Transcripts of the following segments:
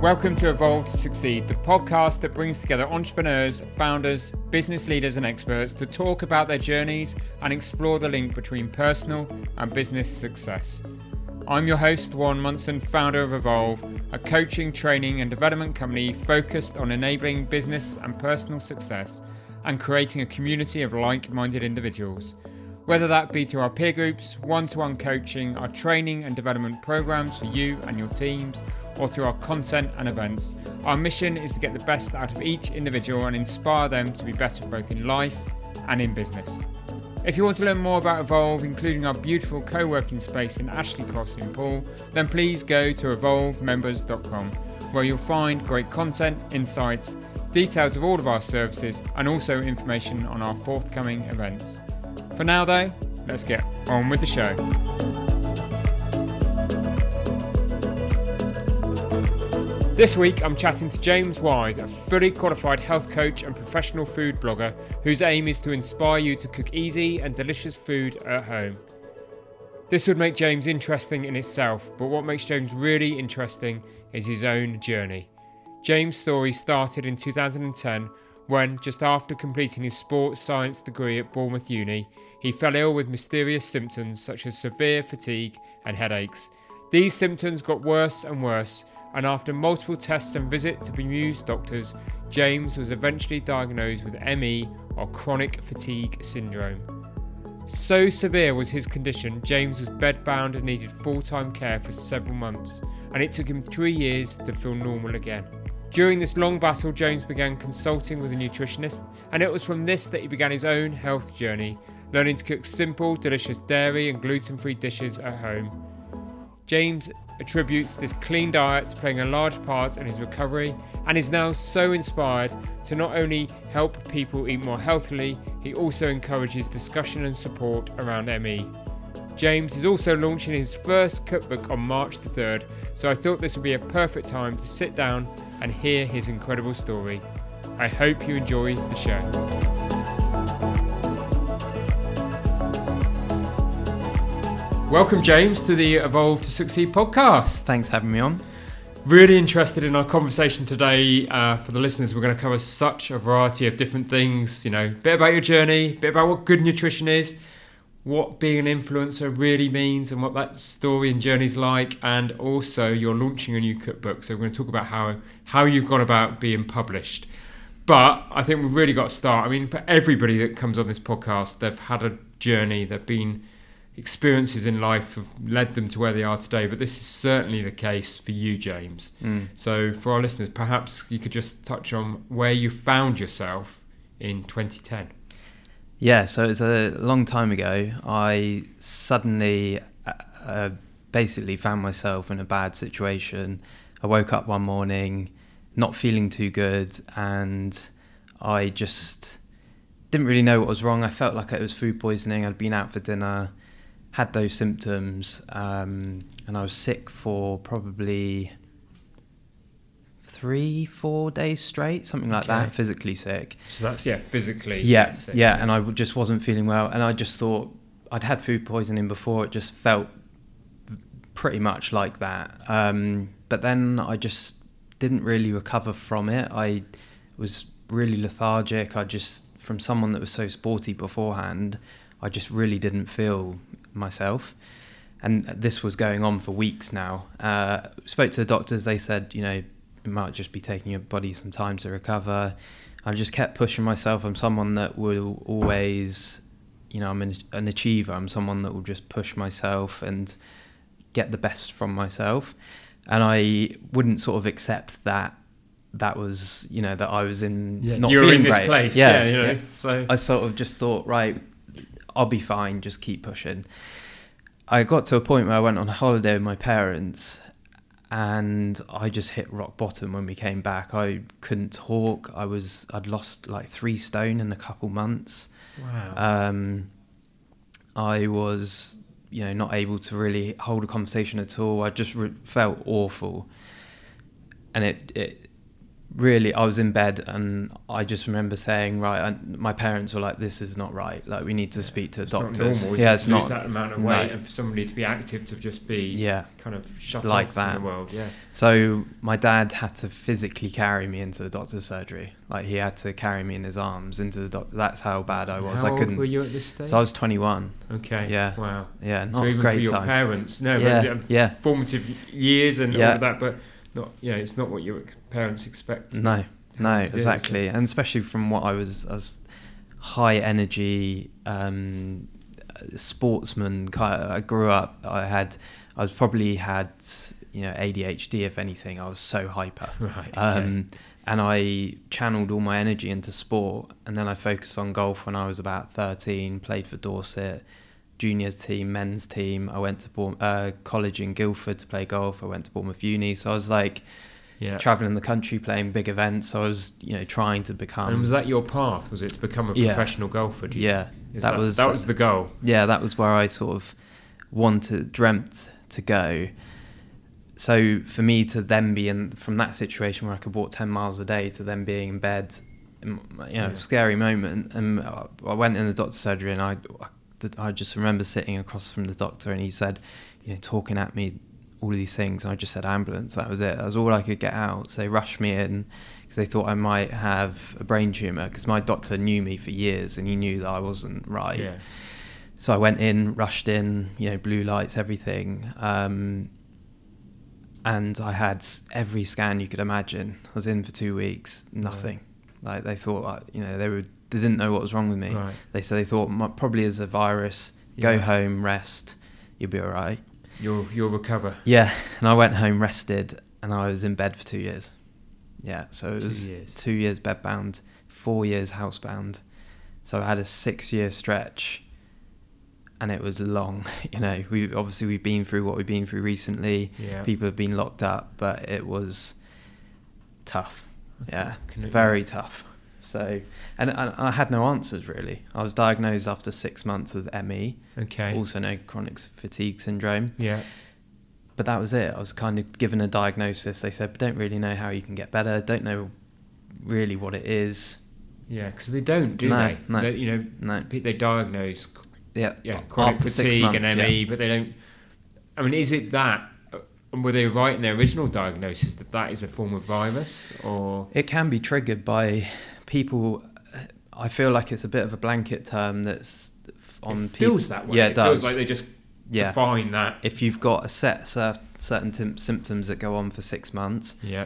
Welcome to Evolve to Succeed, the podcast that brings together entrepreneurs, founders, business leaders, and experts to talk about their journeys and explore the link between personal and business success. I'm your host, Warren Munson, founder of Evolve, a coaching, training, and development company focused on enabling business and personal success and creating a community of like minded individuals. Whether that be through our peer groups, one to one coaching, our training and development programs for you and your teams, or through our content and events. Our mission is to get the best out of each individual and inspire them to be better both in life and in business. If you want to learn more about Evolve, including our beautiful co working space in Ashley Cross in Poole, then please go to evolvemembers.com where you'll find great content, insights, details of all of our services, and also information on our forthcoming events. For now, though, let's get on with the show. This week, I'm chatting to James Wythe, a fully qualified health coach and professional food blogger whose aim is to inspire you to cook easy and delicious food at home. This would make James interesting in itself, but what makes James really interesting is his own journey. James' story started in 2010 when, just after completing his sports science degree at Bournemouth Uni, he fell ill with mysterious symptoms such as severe fatigue and headaches. These symptoms got worse and worse and after multiple tests and visits to bemused doctors, James was eventually diagnosed with ME or chronic fatigue syndrome. So severe was his condition, James was bedbound and needed full time care for several months, and it took him three years to feel normal again. During this long battle, James began consulting with a nutritionist, and it was from this that he began his own health journey, learning to cook simple, delicious dairy and gluten free dishes at home. James attributes this clean diet to playing a large part in his recovery and is now so inspired to not only help people eat more healthily, he also encourages discussion and support around ME. James is also launching his first cookbook on March the 3rd, so I thought this would be a perfect time to sit down and hear his incredible story. I hope you enjoy the show. Welcome, James, to the Evolve to Succeed podcast. Thanks for having me on. Really interested in our conversation today. Uh, for the listeners, we're going to cover such a variety of different things. You know, a bit about your journey, a bit about what good nutrition is, what being an influencer really means, and what that story and journey is like, and also you're launching a new cookbook. So we're going to talk about how how you've gone about being published. But I think we've really got to start. I mean, for everybody that comes on this podcast, they've had a journey. They've been experiences in life have led them to where they are today, but this is certainly the case for you, James. Mm. So, for our listeners, perhaps you could just touch on where you found yourself in 2010. Yeah, so it's a long time ago. I suddenly uh, uh, basically found myself in a bad situation. I woke up one morning not feeling too good, and I just didn't really know what was wrong. I felt like it was food poisoning. I'd been out for dinner had those symptoms, um, and I was sick for probably three, four days straight, something like okay. that, physically sick. So that's yeah, physically. Yeah, sick, yeah, and I just wasn't feeling well, and I just thought I'd had food poisoning before. It just felt pretty much like that, um, but then I just didn't really recover from it. I was really lethargic. I just from someone that was so sporty beforehand, I just really didn't feel myself. And this was going on for weeks now. Uh, spoke to the doctors, they said, you know, it might just be taking your body some time to recover. I just kept pushing myself. I'm someone that will always, you know, I'm an, an achiever. I'm someone that will just push myself and get the best from myself. And I wouldn't sort of accept that that was you know that I was in yeah, not feeling in this great. place yeah, yeah you know yeah. so I sort of just thought right I'll be fine, just keep pushing. I got to a point where I went on holiday with my parents and I just hit rock bottom when we came back. I couldn't talk. I was I'd lost like three stone in a couple months. Wow. Um, I was you know not able to really hold a conversation at all. I just re- felt awful, and it it really i was in bed and i just remember saying right I, my parents were like this is not right like we need to speak to It's doctors not normal, yeah it's not that amount of no. weight and for somebody to be active to just be yeah kind of shut Like off that. from the world. Yeah. so my dad had to physically carry me into the doctor's surgery like he had to carry me in his arms into the doctor that's how bad i was How i old couldn't were you at this stage? so i was 21 okay. yeah. Wow. yeah not so even great for your time parents, no, yeah but, yeah formative years and all of that, but not. Yeah, it's not what your parents expect. no no having do, so- exactly and especially from what i was i was high energy um sportsman kind of, i grew up i had i was probably had you know adhd if anything i was so hyper Right. Okay. um and i channeled all my energy into sport and then i focused on golf when i was about 13 played for dorset juniors team men's team i went to Bourne, uh, college in guildford to play golf i went to bournemouth uni so i was like yeah. traveling the country playing big events. So I was, you know, trying to become. and was that your path? Was it to become a Yeah. professional golfer? Do you- yeah, is that was- that was the goal. yeah, that was where I sort of wanted, dreamt to go. So for me to then be in from that situation where I could walk ten miles a day to then being in bed, you know, Yeah. scary moment. And I went in the doctor's surgery, and I, I just remember sitting across from the doctor, and he said, you know, talking at me all of these things. And I just said ambulance. That was it. That was all I could get out. So they rushed me in because they thought I might have a brain tumor. Because my doctor knew me for years, and he knew that I wasn't right. Yeah. So I went in, rushed in, you know, blue lights, everything. Um, and I had every scan you could imagine. I was in for two weeks, nothing. Like they thought, I- you know, they were they didn't know what was wrong with me. Right. They so they thought "Mi- probably as a virus. Go home, rest, you'll be all right. You'll you'll recover. Yeah, and I went home, rested, and I was in bed for two years. Yeah, so it Two was years. two years bedbound, four years housebound. So I had a six-year stretch, and it was long. You know, we obviously we've been through what we've been through recently. Yeah. People have been locked up, but it was tough. Yeah, Can very tough. So, and, and I had no answers really. I was diagnosed after six months with ME, Okay. also known chronic fatigue syndrome Yeah. but that was it. I was kind of given a diagnosis. They said, don't really know how you can get better. Don't know really what it is. Yeah. Because they don't, do No, they? no. They, you know, No. they diagnose Yeah. yeah chronic After fatigue months, and yeah. ME, but they don't. I mean, is it that? uh, And were they right in their original diagnosis that that is a form of virus, or It can be triggered by people. I feel like it's a bit of a blanket term that's on people. it feels that way? Yeah, it, it does. feels like they just yeah. define that. If you've got a set cer- certain tim- symptoms that go on for six months, Yeah,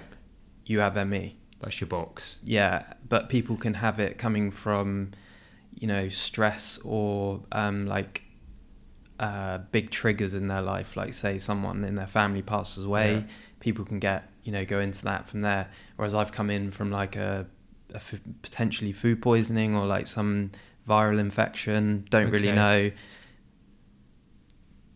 you have ME. that's your box. Yeah, but people can have it coming from, you know, stress or um, like uh, big triggers in their life. Like, say, someone in their family passes away, Yeah. people can get, you know, go into that from there. Whereas I've come in from like a f- potentially food poisoning or like some viral infection. Don't really know.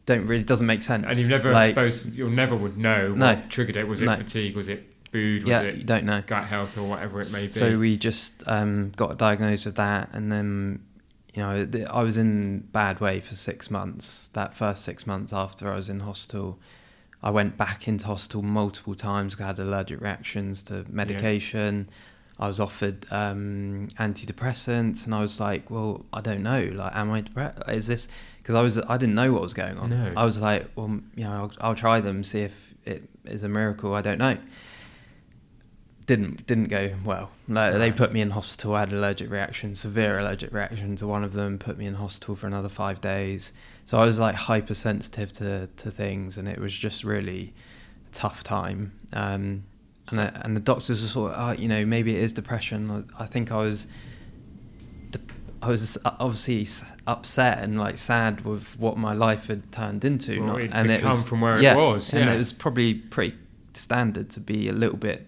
Don't really doesn't make sense. And you've never like, supposed you'll never would know No. what triggered it. Was it No. fatigue? Was it food? Was yeah, it you don't know. gut health or whatever it may be? So we just um, got diagnosed with that, and then you know th- I was in bad way for six months. That first six months after I was in hospital, I went back into hospital multiple times. I had allergic reactions to medication. I was offered um, antidepressants, and I was like, "Well, I don't know. Like, am I depressed? Is this?" Because I was, I didn't know what was going on. No. I was like, "Well, you know, I'll, I'll try them, see if it is a miracle. I don't know." didn't didn't go well. Like, They put me in hospital. I had allergic reaction, severe allergic reaction to one of them. Put me in hospital for another five days. So I was like hypersensitive to to things, and it was just really a tough time. Um, and the, and the doctors were sort of, oh, you know, maybe it is depression. I, think I was. I was obviously upset and like sad with what my life had turned into, Well, not- and it was from where it was, yeah, and it was probably pretty standard to be a little bit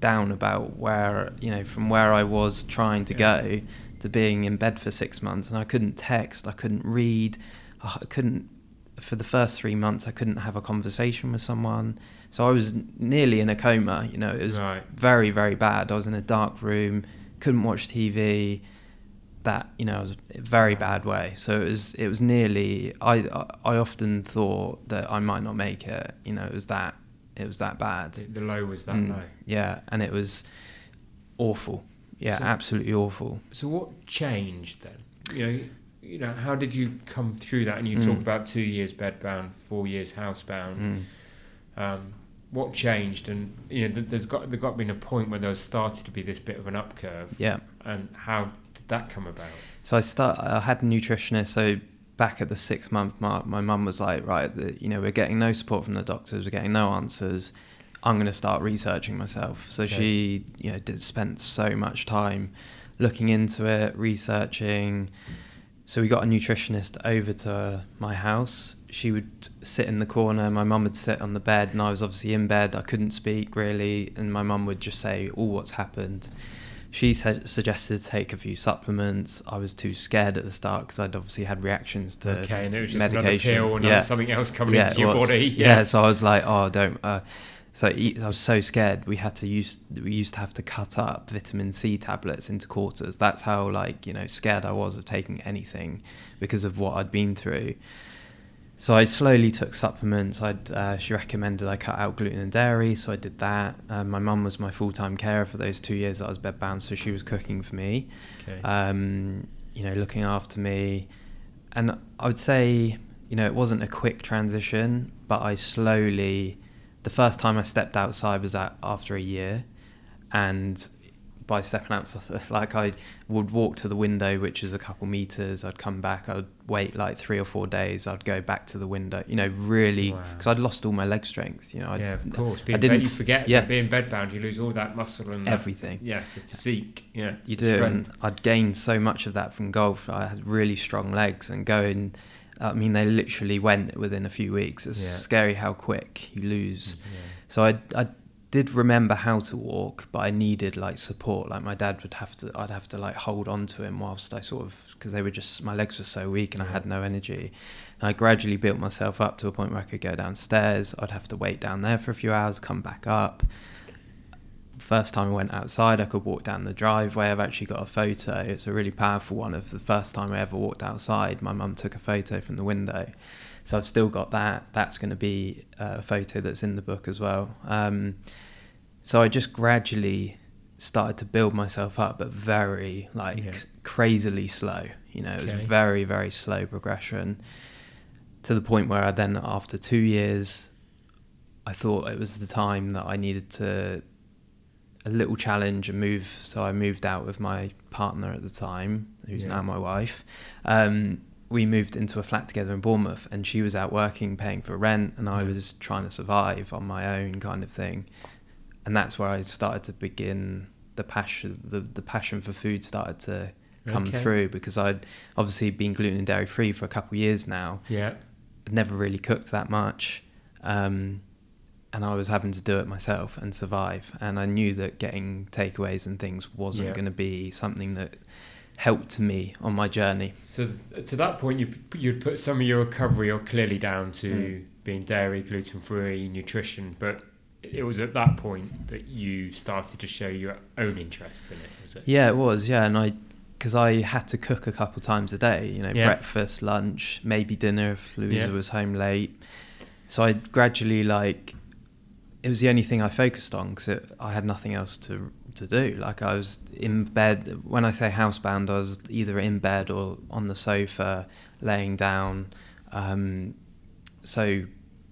down about where you know from where I was trying to Yeah. go to being in bed for six months and I couldn't text I couldn't read I couldn't for the first three months I couldn't have a conversation with someone so I was nearly in a coma you know it was Right. very very bad I was in a dark room couldn't watch TV that you know it was a very bad way so it was it was nearly I I often thought that I might not make it you know it was that it was that bad The, the low was that Mm, low. yeah, and it was awful. Yeah, So- absolutely awful. So what changed then? You know, you know, how did you come through that? And you Mm. talk about two years bedbound, four years housebound. Mm. Um, what changed? And you know, th- there's got there got been a point where there started to be this bit of an up curve. Yeah. And how did that come about? So I start. I had a nutritionist. So back at the six month mark, my mum was like, "Right, the, you know, we're getting no support from the doctors. We're getting no answers. I'm going to start researching myself." So Okay. she, you know, did spent so much time looking into it, researching. So we got a nutritionist over to my house. She would sit in the corner. My mum would sit on the bed, and I was obviously in bed. I couldn't speak really, and my mum would just say, "Oh, what's happened?" She said, suggested take a few supplements. I was too scared at the start because I'd obviously had reactions to okay, and it was just medication. another pill and Yeah. something else coming Yeah, into your was. body. Yeah. so I was like, oh, don't. Uh, so I was so scared. We had to use. We used to have to cut up vitamin C tablets into quarters. That's how like you know scared I was of taking anything because of what I'd been through. So I slowly took supplements. I'd, uh, she recommended I cut out gluten and dairy, so I did that. Um, my mum was my full time carer for those two years that I was bedbound, so she was cooking for me Okay. um, you know, looking after me. And I would say, you know, it wasn't a quick transition, but I slowly, the first time I stepped outside was at, after a year. And by stepping outside, like I would walk to the window, which is a couple meters, I'd come back, I'd wait like three or four days, I'd go back to the window, you know, really, Wow. because I'd lost all my leg strength, you know, I'd, yeah, of course. Being didn't bed, you forget. yeah. that being bedbound, you lose all that muscle and that- everything. yeah, the physique. Yeah, You do, strength. and I'd gained so much of that from golf. I had really strong legs, and going, I mean, they literally went within a few weeks. It's Yeah. scary how quick you lose. Yeah. So I, I did remember how to walk, but I needed like support. Like my dad would have to, I'd have to like hold on to him whilst I sort of, because they were just, my legs were so weak and I had no energy. And I gradually built myself up to a point where I could go downstairs. I'd have to wait down there for a few hours, come back up. First time I went outside, I could walk down the driveway. I've actually got a photo. It's a really powerful one of the first time I ever walked outside. My mum took a photo from the window. So I've still got that. That's going to be uh, a photo that's in the book as well. Um, so I just gradually started to build myself up, but very like Yeah. crazily slow. You know, it Okay. was very very slow progression to the point where I then after two years, I thought it was the time that I needed to a little challenge and move. So I moved out with my partner at the time, who's Yeah. now my wife. Um, we moved into a flat together in Bournemouth, and she was out working, paying for rent, and I was trying to survive on my own, kind of thing. And that's where I started to begin the passion. The the passion for food started to come Okay. through because I'd obviously been gluten and dairy free for a couple of years now. Yeah. I'd never really cooked that much. Um, and I was having to do it myself and survive. And I knew that getting takeaways and things wasn't Yeah. going to be something that helped me on my journey. So to that point, you you'd put some of your recovery or clearly down to Mm. being dairy, gluten free, nutrition, but it was at that point that you started to show your own interest in it. Was it? Yeah, it was. Yeah, and I because I had to cook a couple times a day. You know, Yeah. breakfast, lunch, maybe dinner if Louisa Yeah. was home late. So I gradually like it was the only thing I focused on because I had nothing else to to do. Like I was in bed. When I say housebound, I was either in bed or on the sofa, laying down. Um, so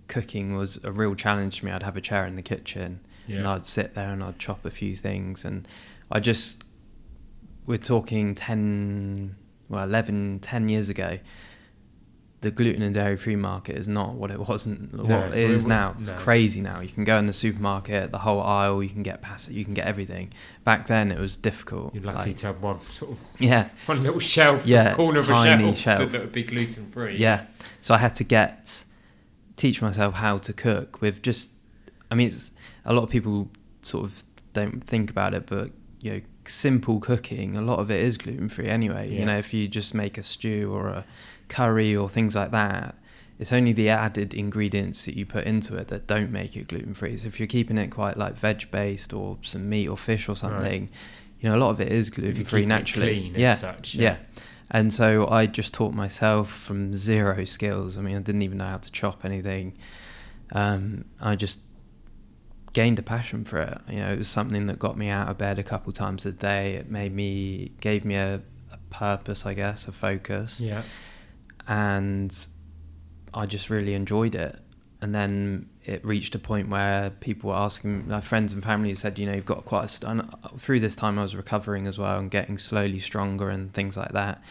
cooking was a real challenge to me. I'd have a chair in the kitchen and I'd sit there and I'd chop a few things and I just we're talking 10 well 11 10 years ago the gluten and dairy free market is not what it wasn't what No, it is wouldn't- now it's no. crazy now you can go in the supermarket the whole aisle you can get past you can get everything back then it was difficult You're lucky like- to have one sort of yeah one little shelf, Yeah, corner of a tiny shelf, shelf. That, that would be gluten free. yeah so i had to get teach myself how to cook with just i mean it's a lot of people sort of don't think about it but you know simple cooking a lot of it is gluten free anyway Yeah. you know if you just make a stew or a curry or things like that it's only the added ingredients that you put into it that don't make it gluten free so if you're keeping it quite like veg based or some meat or fish or something you know a lot of it is gluten free naturally clean yeah as such. yeah. And so I just taught myself from zero skills. I mean, I didn't even know how to chop anything. Um, I just gained a passion for it. You know, it was something that got me out of bed a couple times a day. It made me, gave me a, a purpose, I guess, a focus. Yeah. And I just really enjoyed it. And then it reached a point where people were asking, my friends and family said, you know, you've got quite a, st-. And uh, through this time I was recovering as well and getting slowly stronger and things like that.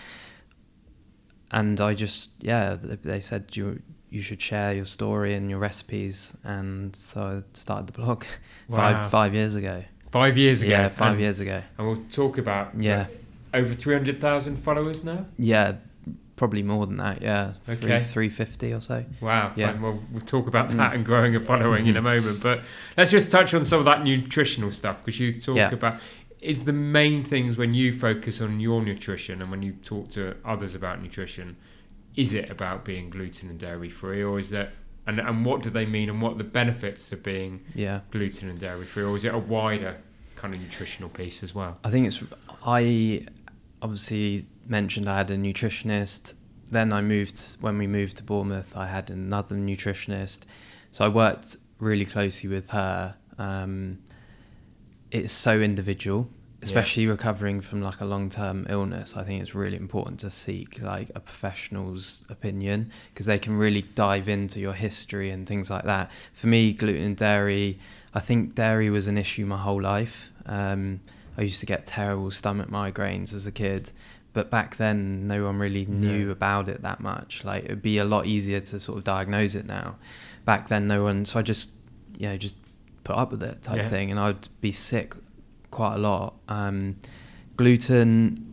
And I just, yeah, they said, you, you should share your story and your recipes. And so I started the blog Wow. five, five years ago. Five years ago. Yeah, five and, years ago. And we'll talk about Yeah. over 300,000 followers now. Yeah, probably more than that. Yeah, Okay. three fifty or so. Wow. Yeah. Fine. Well, we'll talk about Mm. that and growing a following in a moment. But let's just touch on some of that nutritional stuff because you talk Yeah. about is the main things when you focus on your nutrition and when you talk to others about nutrition, is it about being gluten and dairy free or is that and, and what do they mean and what are the benefits of being Yeah, gluten and dairy free or is it a wider kind of nutritional piece as well? I think it's. I obviously mentioned I had a nutritionist. Then I moved when we moved to Bournemouth. I had another nutritionist, so I worked really closely with her. Um, it's so individual, especially recovering from like a long term illness. I think it's really important to seek like a professional's opinion because they can really dive into your history and things like that. For me, gluten and dairy, I think dairy was an issue my whole life. Um, I used to get terrible stomach migraines as a kid, but back then no one really knew Yeah. about it that much. Like it'd be a lot easier to sort of diagnose it now. Back then, no one. So I just, you know, just put up with it type Yeah. thing, and I'd be sick quite a lot. Um, gluten.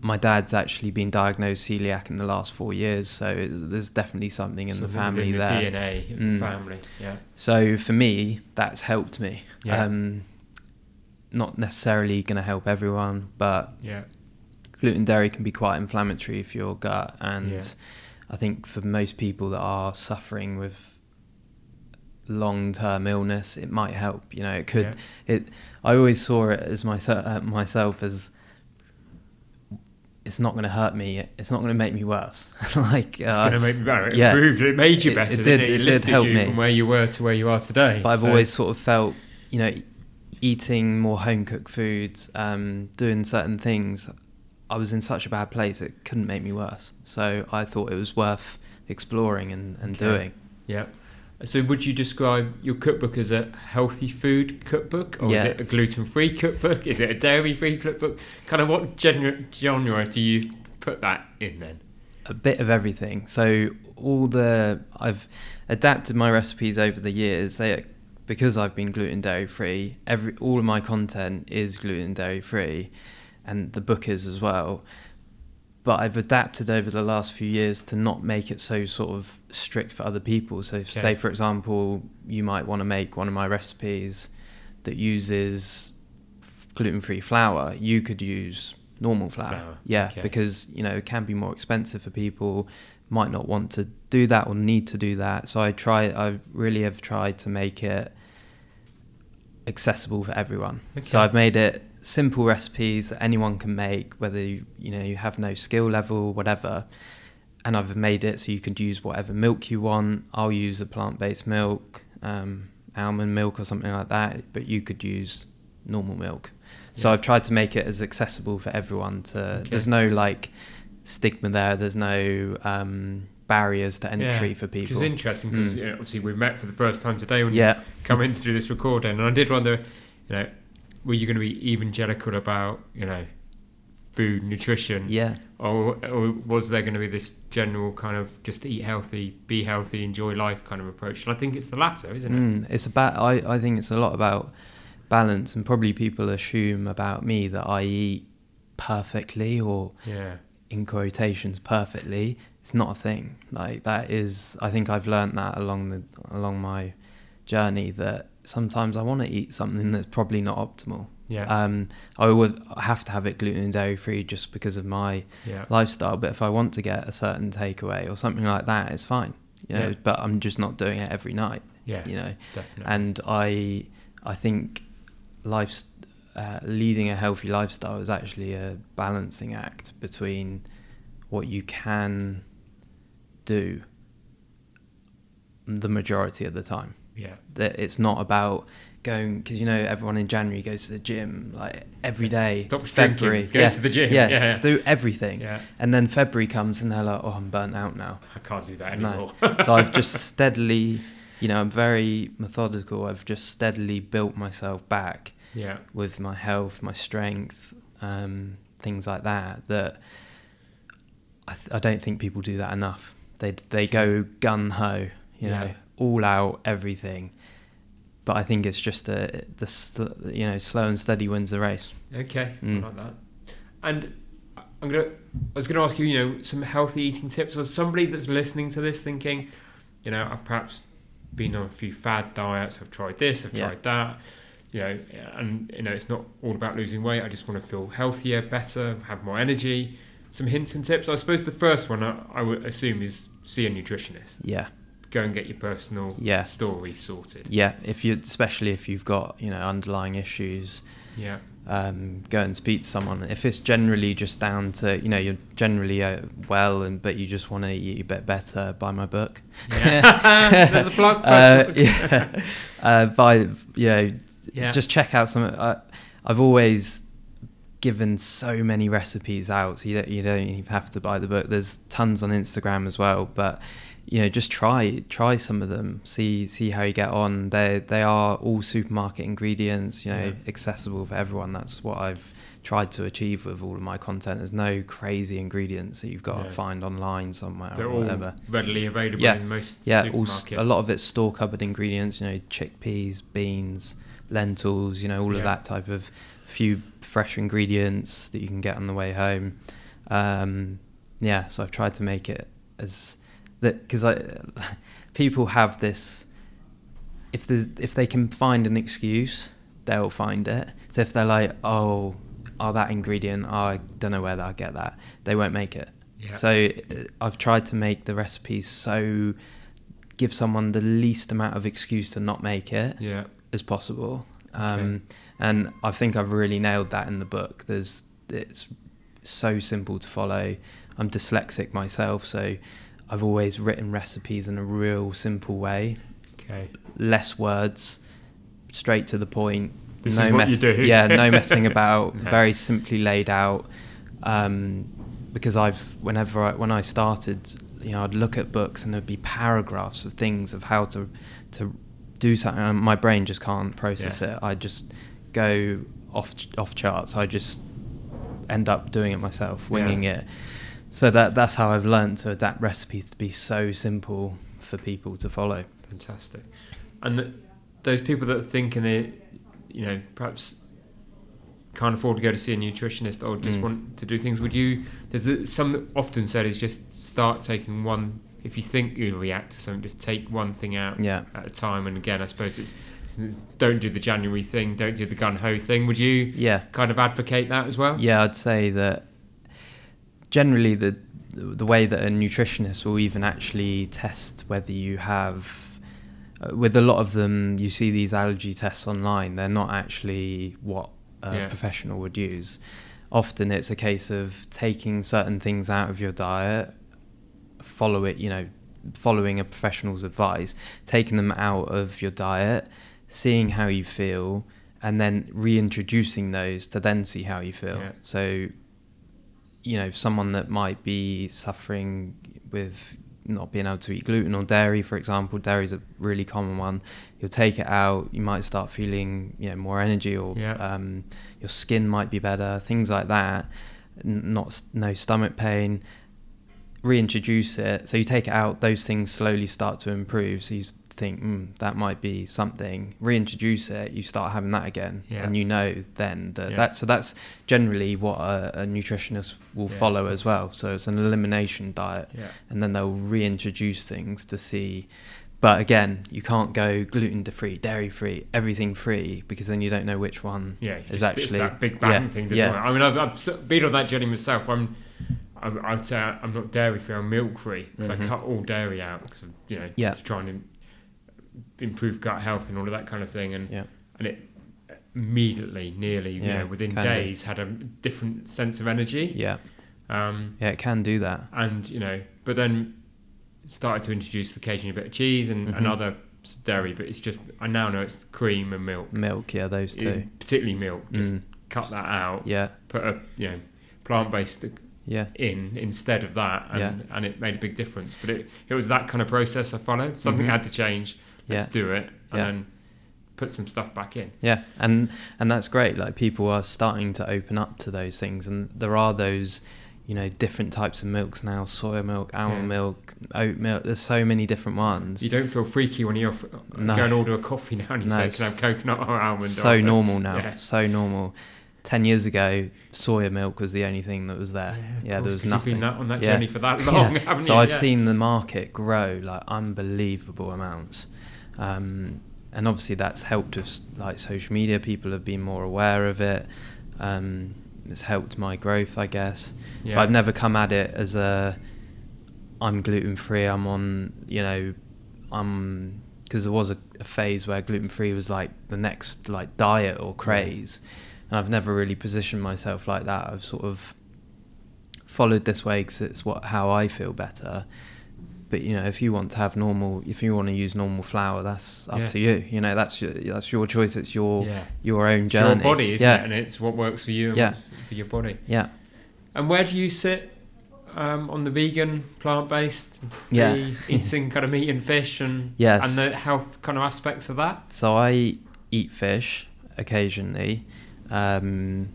My dad's actually been diagnosed celiac in the last four years, so there's definitely something in the family within there. DNA of Mm. the family. Yeah. So for me, that's helped me. Yeah. Um, not necessarily going to help everyone, but Yeah. Gluten dairy can be quite inflammatory for your gut, and Yeah. I think for most people that are suffering with long-term illness, it might help. You know, it could. Yeah. It. I always saw it as myself uh, myself as. It's not going to hurt me. It's not going to make me worse. like It's uh, going to make me better. It yeah. improved. It made you better. it didn't did- It, it did help me. from where you were to where you are today. But I've always sort of felt, you know, eating more home cooked foods, um, doing certain things. I was in such a bad place it couldn't make me worse. So I thought it was worth exploring and, and Okay. doing. Yeah. So would you describe your cookbook as a healthy food cookbook, or is it a gluten-free cookbook? Is it a dairy-free cookbook? Kind of what genre, genre do you put that in then? A bit of everything. So all the I've adapted my recipes over the years. They because I've been gluten dairy free. Every all of my content is gluten dairy free, and the book is as well. But I've adapted over the last few years to not make it so sort of strict for other people. So, if, say for example, you might want to make one of my recipes that uses gluten free flour. You could use normal flour. Flour, Yeah, okay. because you know it can be more expensive for people. Might not want to do that or need to do that. So I try. I really have tried to make it accessible for everyone. So I've made it simple recipes that anyone can make, whether you, you know you have no skill level, whatever. And I've made it so you can use whatever milk you want. I'll use a plant-based milk, um, almond milk or something like that, but you could use normal milk. So Yeah. I've tried to make it as accessible for everyone. To Okay. there's no like stigma there. There's no um, barriers to entry Yeah, for Which people. is interesting because Mm. you know, obviously we met for the first time today when yeah, you come in to do this recording, and I did wonder, you know, were you going to be evangelical about you know food nutrition, yeah. or, or was there going to be this general kind of just eat healthy, be healthy, enjoy life kind of approach? And I think it's the latter, isn't it? Mm, it's about. I, I think it's a lot about balance, and probably people assume about me that I eat perfectly or Yeah, in quotations perfectly. It's not a thing. Like that is. I think I've learned that along the along my journey that sometimes I want to eat something that's probably not optimal. yeah, Um, I would have to have it gluten and dairy free just because of my yeah, lifestyle. But if I want to get a certain takeaway or something like that, it's fine. You know, Yeah. but I'm just not doing it every night. yeah, You know, definitely. and I I think life uh, leading a healthy lifestyle is actually a balancing act between what you can do the majority of the time. Yeah. That it's not about going because you know everyone in January goes to the gym like every day. February drinking, goes yeah, to the gym. Yeah, Yeah. do everything. Yeah. And then February comes and they're like, oh, I'm burnt out now. I can't do that No. anymore. so I've just steadily, you know, I'm very methodical. I've just steadily built myself back yeah. with my health, my strength, um, things like that. That I, th- I don't think people do that enough. They they go gun ho, you know, Yeah. All out everything. But I think it's just a the sl- you know slow and steady wins the race. Okay. Mm. I like that. And I'm gonna. I was gonna ask you, you know, some healthy eating tips, or somebody that's listening to this thinking, you know, I've perhaps been on a few fad diets. I've tried this. I've Yeah. tried that. You know, and you know, it's not all about losing weight. I just want to feel healthier, better, have more energy. Some hints and tips. I suppose the first one I, I would assume is see a nutritionist. Yeah, Go and get your personal Yeah. story sorted. yeah. If you especially if you've got you know underlying issues, Yeah. um, go and speak to someone. If it's generally just down to you know you're generally uh, well and but you just want to eat a bit better, buy my book. Yeah. There's the plug. Uh, First yeah, uh, buy you know yeah. just check out some. I, I've always given so many recipes out, so you don't, you don't even have to buy the book. There's tons on Instagram as well, but you know, just try try some of them. See see how you get on. They they are all supermarket ingredients. You know, Yeah. accessible for everyone. That's what I've tried to achieve with all of my content. There's no crazy ingredients that you've got Yeah. to find online somewhere They're or all whatever. readily available Yeah. in most Yeah, all, a lot of it's store cupboard ingredients. You know, chickpeas, beans, lentils. You know, all Yeah. of that type of few fresh ingredients that you can get on the way home. Um, yeah, so I've tried to make it as that because I people have this. If there's if they can find an excuse, they'll find it. So if they're like, oh, oh that ingredient, oh, I don't know where I'll get that, they won't make it. Yeah. So uh, I've tried to make the recipes so give someone the least amount of excuse to not make it yeah. as possible. Um, And I think I've really nailed that in the book. There's it's so simple to follow. I'm dyslexic myself, so I've always written recipes in a real simple way, Okay. less words, straight to the point. This is what you do. Yeah, no messing about. No. Very simply laid out. Um, because I've whenever I, when I started, you know, I'd look at books and there'd be paragraphs of things of how to to do something. And my brain just can't process Yeah. it. I just go off off charts. I just end up doing it myself, winging Yeah. it. So that that's how I've learned to adapt recipes to be so simple for people to follow. Fantastic. And th those people that are thinking they, you know, perhaps can't afford to go to see a nutritionist or just Mm. want to do things, would you? There's some often said is just start taking one. If you think you react to something, just take one thing out Yeah. at a time. And again, I suppose it's, it's don't do the January thing, don't do the gun ho thing. Would you Yeah. kind of advocate that as well? Yeah, I'd say that generally the the way that a nutritionist will even actually test whether you have uh, with a lot of them you see these allergy tests online they're not actually what a Yeah. professional would use often it's a case of taking certain things out of your diet follow it you know following a professional's advice taking them out of your diet seeing how you feel and then reintroducing those to then see how you feel Yeah. so you know someone that might be suffering with not being able to eat gluten or dairy for example dairy is a really common one. You'll take it out you might start feeling you know more energy or Yeah. um, your skin might be better things like that. N- not no stomach pain. Reintroduce it. So you take it out those things slowly start to improve. So you think mm, that might be something reintroduce it you start having that again Yeah. and you know then that, Yeah. that so that's generally what a, a nutritionist will Yeah. follow as well so it's an elimination diet Yeah. and then they'll reintroduce things to see but again you can't go gluten free dairy free everything free because then you don't know which one Yeah, is just, actually it's that big bang thing. Doesn't yeah. it? I mean, I've, I've been on that journey myself. I'm, I'd say I'm not dairy free. I'm milk free because Mhm. I cut all dairy out because you know Yeah. just trying to improve gut health and all of that kind of thing. And Yeah. and it immediately, nearly, you know, within can do. days, had a different sense of energy. yeah Um, yeah it can do that and you know, but then started to introduce occasionally a bit of cheese and, and Mhm. other dairy, but it's just I now know it's cream and milk. Milk, yeah, those It- two. particularly milk. Just Mm. cut that out. Yeah, Put a you know plant based yeah, in instead of that, and, Yeah. and it made a big difference. But it it was that kind of process I followed. Something Mhm. had to change. Let's Yeah. do it, and Yeah. then put some stuff back in. yeah, and and that's great. Like people are starting to open up to those things, and there are those, you know, different types of milks now: soy milk, almond Yeah. milk, oat milk. There's so many different ones. You don't feel freaky when you're No. go and order a coffee now and you No, say, "Can I have coconut or almond?" so or normal now. Yeah. So normal. Ten years ago, soya milk was the only thing that was there. Yeah, of there was nothing. You've been that, on that Yeah. journey for that Yeah. long, haven't so you? I've Yeah. seen the market grow like unbelievable amounts, um, and obviously that's helped with like social media. People have been more aware of it. Um, it's helped my growth, I guess. Yeah. But I've never come at it as a I'm gluten free. I'm on, you know, I'm because there was a, a phase where gluten free was like the next like diet or craze, and I've never really positioned myself like that. I've sort of followed this way because it's what how I feel better. But you know, if you want to have normal, if you want to use normal flour, that's up Yeah. to you. You know, that's your, that's your choice. It's your Yeah. your own It's your body, isn't yeah. it? And it's what works for you and Yeah. for your body. Yeah. And where do you sit um, on the vegan, plant based, Yeah. eating kind of meat and fish and Yes. and the health kind of aspects of that? So I eat fish occasionally, um,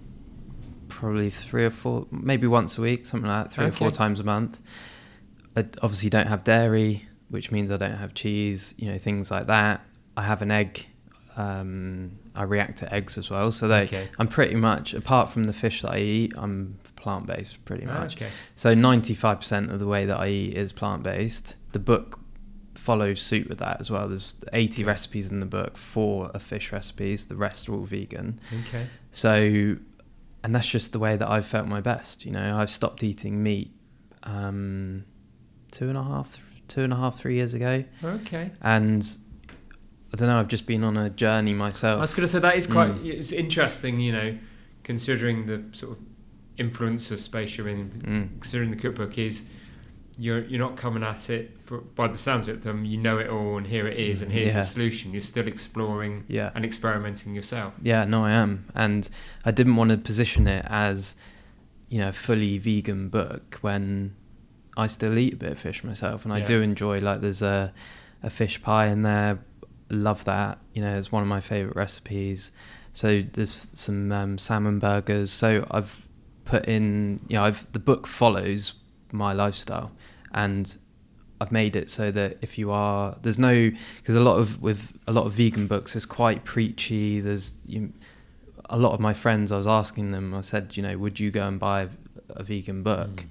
probably three or four, maybe once a week, something like that, three or four times a month. I obviously don't have dairy, which means I don't have cheese, you know, things like that. I have an egg. Um, I react to eggs as well, so they. Okay. I'm pretty much apart from the fish that I eat, I'm plant based pretty Ah, much. Okay. So 95% of the way that I eat is plant based. The book follows suit with that as well. There's 80 recipes in the book, four are fish recipes, the rest are all vegan. Okay. So, and that's just the way that I've felt my best. You know, I've stopped eating meat um, two and a half, two and a half, three years ago. Okay. And I don't know, I've just been on a journey myself. I was going to say that is quite Mm. it's interesting, you know, considering the sort of influencer space you're in, Mm. considering the cookbook is you're you're not coming at it for, by the sounds of it. Um, you know it all, and here it is, and here's Yeah. the solution. You're still exploring Yeah. and experimenting yourself. Yeah, no, I am, and I didn't want to position it as, you know, fully vegan book when I still eat a bit of fish myself, and I do enjoy. Like, there's a a fish pie in there. Love that. You know, it's one of my favorite recipes. So there's some um, salmon burgers. So I've put in, you know, I've the book follows my lifestyle, and I've made it so that if you are there's no because a lot of with a lot of vegan books it's quite preachy. There's you, a lot of my friends. I was asking them. I said, you know, would you go and buy a, a vegan book, Mm.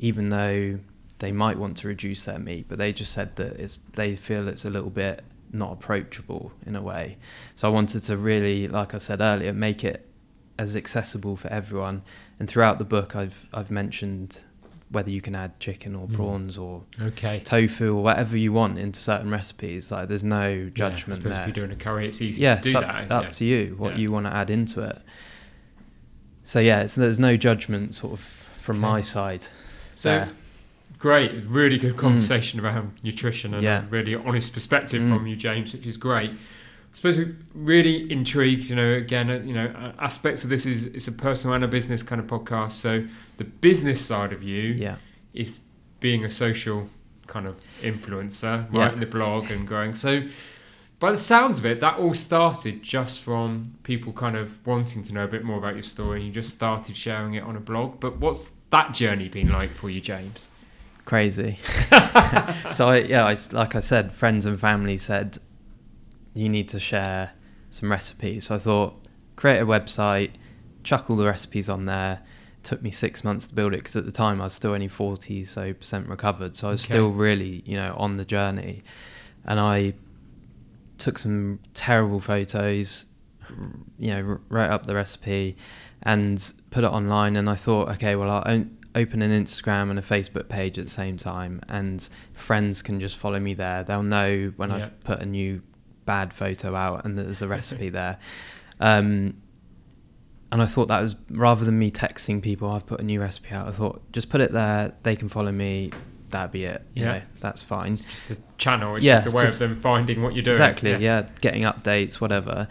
Even though they might want to reduce their meat, but they just said that it's they feel it's a little bit not approachable in a way. So I wanted to really, like I said earlier, make it as accessible for everyone. And throughout the book, I've I've mentioned whether you can add chicken or Mm. prawns or Okay. tofu or whatever you want into certain recipes. Like there's no Yeah, judgment suppose there. if you're doing a curry, it's easy yeah, to do it's up, that. up yeah. to you what Yeah. you want to add into it. So yeah, it's, there's no judgment sort of from Okay. my side. So there. great, really good conversation around nutrition and Mm. Yeah. a really honest perspective Mm. from you, James, which is great. I suppose we're really intrigued. You know, again, uh, you know, aspects of this is it's a personal and a business kind of podcast. So the business side of you Yeah, is being a social kind of influencer, Yeah. writing the blog and growing. So, by the sounds of it, that all started just from people kind of wanting to know a bit more about your story, and you just started sharing it on a blog. But what's that journey been like for you, James? crazy. so I, yeah, I, like I said, friends and family said you need to share some recipes. So I thought create a website, chuck all the recipes on there. took me six months to build it because at the time I was still only forty so percent recovered. So I was Okay. still really you know on the journey, and I took some terrible photos, you know, wrote up the recipe, and put it online. And I thought, okay, well I'll o- open an Instagram and a Facebook page at the same time, and friends can just follow me there. They'll know when Yeah. I've put a new bad photo out and that there's a recipe there. Um, and I thought that was rather than me texting people, I've put a new recipe out. I thought just put it there. They can follow me. that'd be it. You Yeah. know, that's fine. Just a channel. It's Yeah, just a way just- of them finding what you're doing. Exactly. Yeah. getting updates, whatever.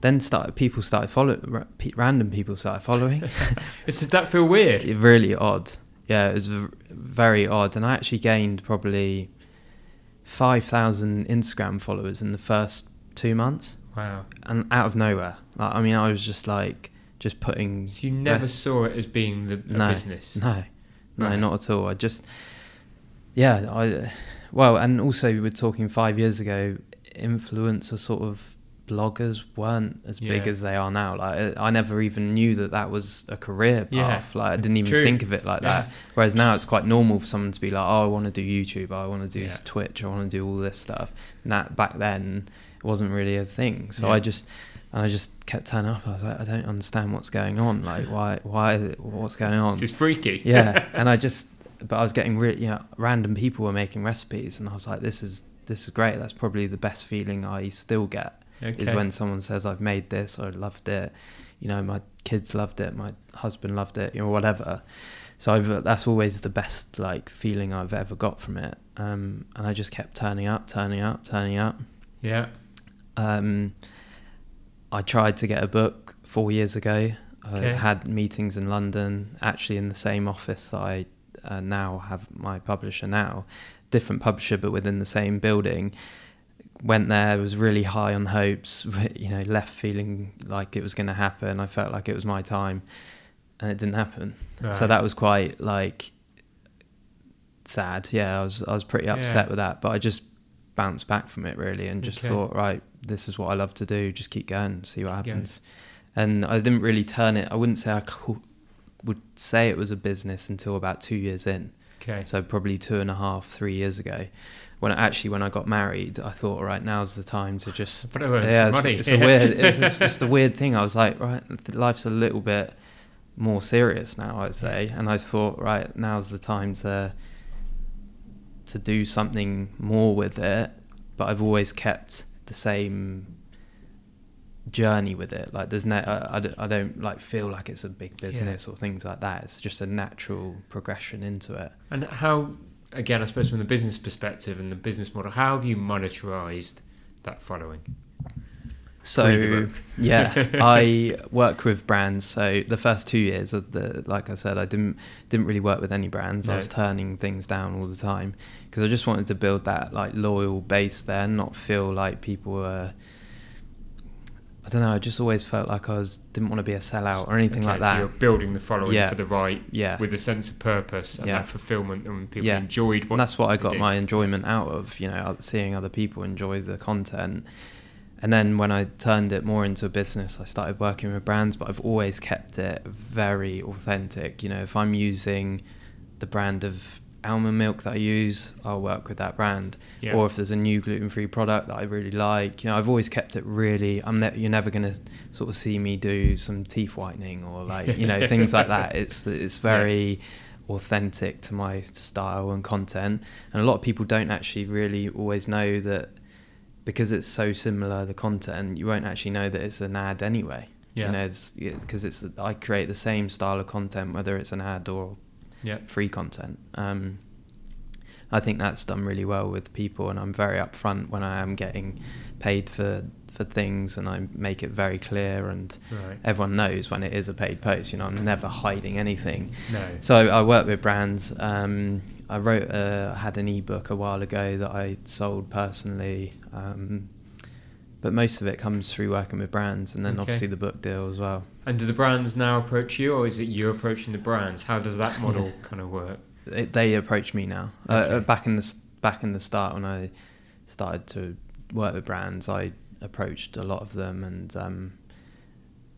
Then started people started follow ra- pe- random people started following. Did that feel weird? Really odd. Yeah, it was very odd, and I actually gained probably five thousand Instagram followers in the first two months, Wow. and out of nowhere. Like, I mean, I was just like just putting. So you never rest- saw it as being the No. business. No, no, Right. not at all. I just, yeah, I, well, and also we were talking five years ago. Influencer sort of bloggers weren't as big as they are now. Like I never even knew that that was a career Yeah. path. Like I didn't even True. think of it like Yeah. that. Whereas now it's quite normal for someone to be like, oh, I want to do YouTube, I want to do Yeah. Twitch, I want to do all this stuff. And that back then it wasn't really a thing. So Yeah. I just and I just kept turning up. I was like, I don't understand what's going on. Like why why what's going on? This is freaky. yeah and i just but i was getting really you know random people were making recipes and i was like this is this is great that's probably the best feeling i still get okay. is when someone says i've made this i loved it you know my kids loved it my husband loved it you know whatever so I've, that's always the best like feeling i've ever got from it um, and i just kept turning up turning up turning up yeah. um, I tried to get a book four years ago. Okay. I had meetings in London, actually in the same office that I uh, now have my publisher now, different publisher but within the same building. Went there, was really high on hopes, you know, left feeling like it was going to happen. I felt like it was my time, and it didn't happen. So that was quite like sad. Yeah, I was I was pretty upset Yeah. with that, but I just bounced back from it really and just Okay. thought, right, this is what I love to do. Just keep going, see what happens. And I didn't really turn it. I wouldn't say I would say it was a business until about two years in. Okay. So probably two and a half, three years ago. When I, actually when I got married, I thought, all right, now's the time to just Put it with yeah, it's, it's a weird, it's a- just a weird thing. I was like, right, life's a little bit more serious now, I'd say, and I thought, right, now's the time to to do something more with it. But I've always kept the same journey with it. Like, there's no, I, I, don't, like feel like it's a big business or things like that. It's just a natural progression into it. And how, again, I suppose from the business perspective and the business model, how have you monetized that following? So yeah, I work with brands. So the first two years of the, like I said, I didn't didn't really work with any brands. No. I was turning things down all the time because I just wanted to build that like loyal base there, and not feel like people were. I don't know. I just always felt like I was didn't want to be a sellout or anything Okay, like so that. you're building the following Yeah. for the right, yeah, with a sense of purpose and Yeah. that fulfillment, and people Yeah. enjoyed what. and that's what I got did. my enjoyment out of. You know, seeing other people enjoy the content. And then when I turned it more into a business, I started working with brands, but I've always kept it very authentic. You know, if I'm using the brand of almond milk that I use, I'll work with that brand. Yeah. Or if there's a new gluten-free product that I really like, you know, I've always kept it really. I'm ne- you're never going to sort of see me do some teeth whitening or like you know things like that. It's it's very authentic to my style and content, and a lot of people don't actually really always know that because it's so similar the content, you won't actually know that it's an ad anyway. Yeah. You know, it's because it's I create the same style of content whether it's an ad or yeah. free content. Um, I think that's done really well with people, and I'm very upfront when I am getting paid for for things, and I make it very clear, and Right. everyone knows when it is a paid post. You know, I'm never hiding anything. No. So I work with brands. Um, I wrote, uh, I had an ebook a while ago that I sold personally, um, but most of it comes through working with brands, and then Okay. obviously the book deal as well. And do the brands now approach you, or is it you approaching the brands? How does that model kind of work? It, they approach me now. Uh, Okay. Uh, back in the back in the start when I started to work with brands, I approached a lot of them and um,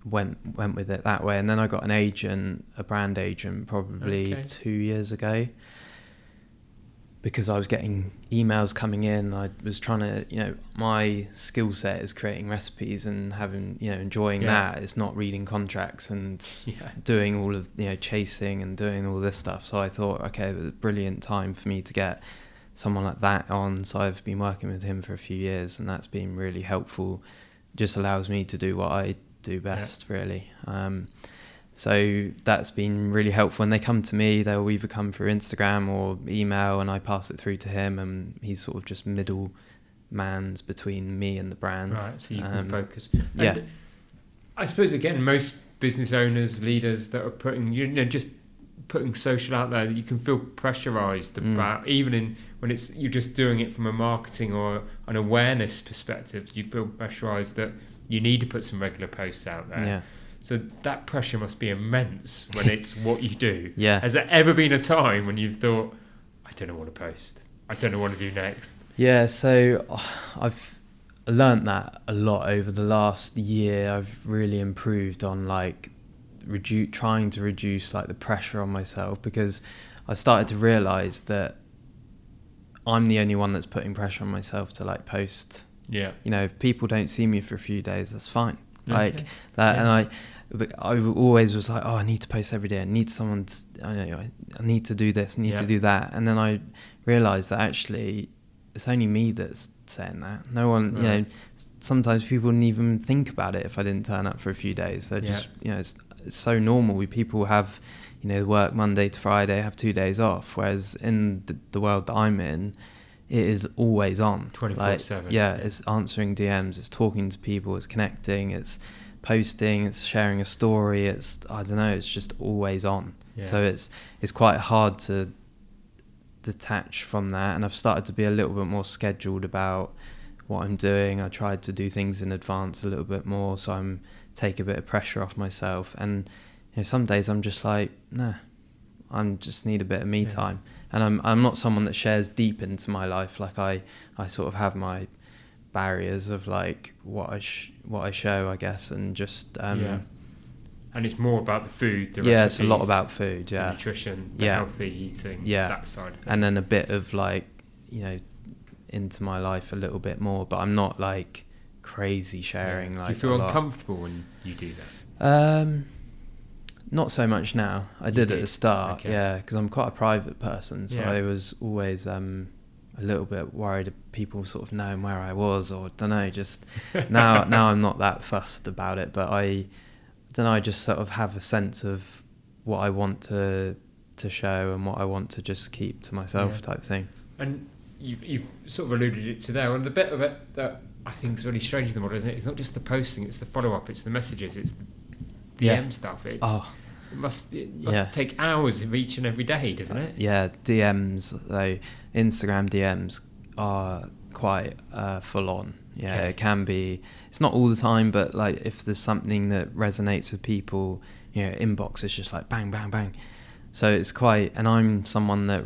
went went with it that way. And then I got an agent, a brand agent, probably Okay. two years ago. Because I was getting emails coming in, I was trying to, you know, my skill set is creating recipes and having, you know, enjoying Yeah. that. It's not reading contracts and Yeah. doing all of, you know, chasing and doing all this stuff. So I thought, okay, it was a brilliant time for me to get someone like that on. So I've been working with him for a few years, and that's been really helpful. Just allows me to do what I do best, really. Um, So that's been really helpful. When they come to me, they'll either come through Instagram or email, and I pass it through to him, and he's sort of just middle man's between me and the brand. Right, so you can Um, focus. yeah. And I suppose again, most business owners, leaders that are putting you know just putting social out there, you can feel pressurized Mm. about even in when it's you're just doing it from a marketing or an awareness perspective. You feel pressurized that you need to put some regular posts out there. Yeah, So that pressure must be immense when it's what you do. yeah, Has there ever been a time when you've thought, I don't know what to post. I don't know what to do next. yeah. So oh, I've learned that a lot over the last year. I've really improved on like reduce trying to reduce like the pressure on myself because I started to realize that I'm the only one that's putting pressure on myself to like post Yeah. you know, if people don't see me for a few days, that's fine. Like Okay. that, Yeah. and I, but I always was like, oh, I need to post every day. I need someone. To, I, know, I need to do this. I need Yeah. to do that. And then I realized that actually, it's only me that's saying that. No one, you know. Sometimes people wouldn't even think about it if I didn't turn up for a few days. They're Yeah. just, you know, it's, it's so normal. We people have, you know, work Monday to Friday, have two days off. Whereas in the, the world that I'm in, it is always on. 24/7. Like, yeah, it's answering DMs, it's talking to people, it's connecting, it's posting, it's sharing a story. It's I don't know, it's just always on. Yeah. So it's it's quite hard to detach from that. And I've started to be a little bit more scheduled about what I'm doing. I tried to do things in advance a little bit more, so I'm take a bit of pressure off myself. And you know, some days I'm just like, nah, I'm just need a bit of me Yeah. time. And I'm I'm not someone that shares deep into my life. Like I I sort of have my barriers of like what I sh- what I show, I guess, and just um, yeah. And it's more about the food, the yeah, it's a lot about food. the Yeah, nutrition, the Yeah. healthy eating, Yeah. that side of things. and then a bit of like you know into my life a little bit more, but I'm not like crazy Yeah. sharing. Like do you feel a lot. uncomfortable when you do that? Um, not so much now. I You did at the start, Okay. yeah, because I'm quite a private person, so Yeah. I was always um a little bit worried of people sort of knowing where I was, or don't know. Just now, now I'm not that fussed about it, but I don't know. I just sort of have a sense of what I want to to show and what I want to just keep to myself, Yeah. type thing. And you've, you've sort of alluded it to there. And the bit of it that I think is really strange in the model, isn't it? It's not just the posting, it's the follow up, it's the messages, it's the DM Yeah. stuff. It's, Oh, It must, it must Yeah. take hours of each and every day, doesn't it? Yeah, DMs though, Instagram DMs are quite uh, full on. Yeah, Okay. it can be. It's not all the time, but like if there's something that resonates with people, you know, inbox is just like bang, bang, bang. So it's quite. And I'm someone that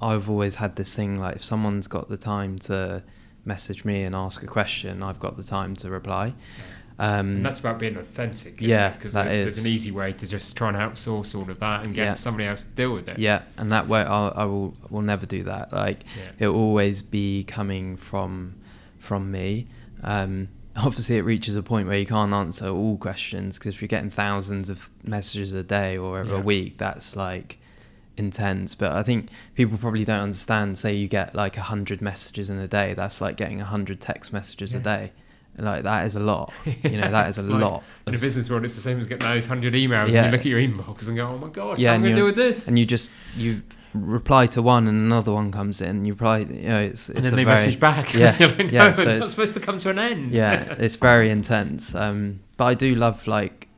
I've always had this thing like if someone's got the time to message me and ask a question, I've got the time to reply. Um, that's about being authentic, Yeah, Because there's an easy way to just try and outsource all of that and get Yeah. somebody else to deal with it. Yeah, and that way I'll, I will will never do that. Like Yeah. it'll always be coming from from me. Um, obviously, it reaches a point where you can't answer all questions because if you're getting thousands of messages a day or Yeah. a week, that's like intense. But I think people probably don't understand. Say you get like a hundred messages in a day, that's like getting a hundred text messages a day. Like that is a lot. You know, that is a like- lot. In a business world, it's the same as getting those hundred emails. Yeah. And you look at your inbox and go, "Oh my god, Yeah, what am I going to do with this?" and you just you reply to one and another one comes in. You reply, you know, it's, it's And then a they very, message back. Yeah, You're like, yeah, so it's supposed to come to an end. yeah, it's very intense. Um, but I do love like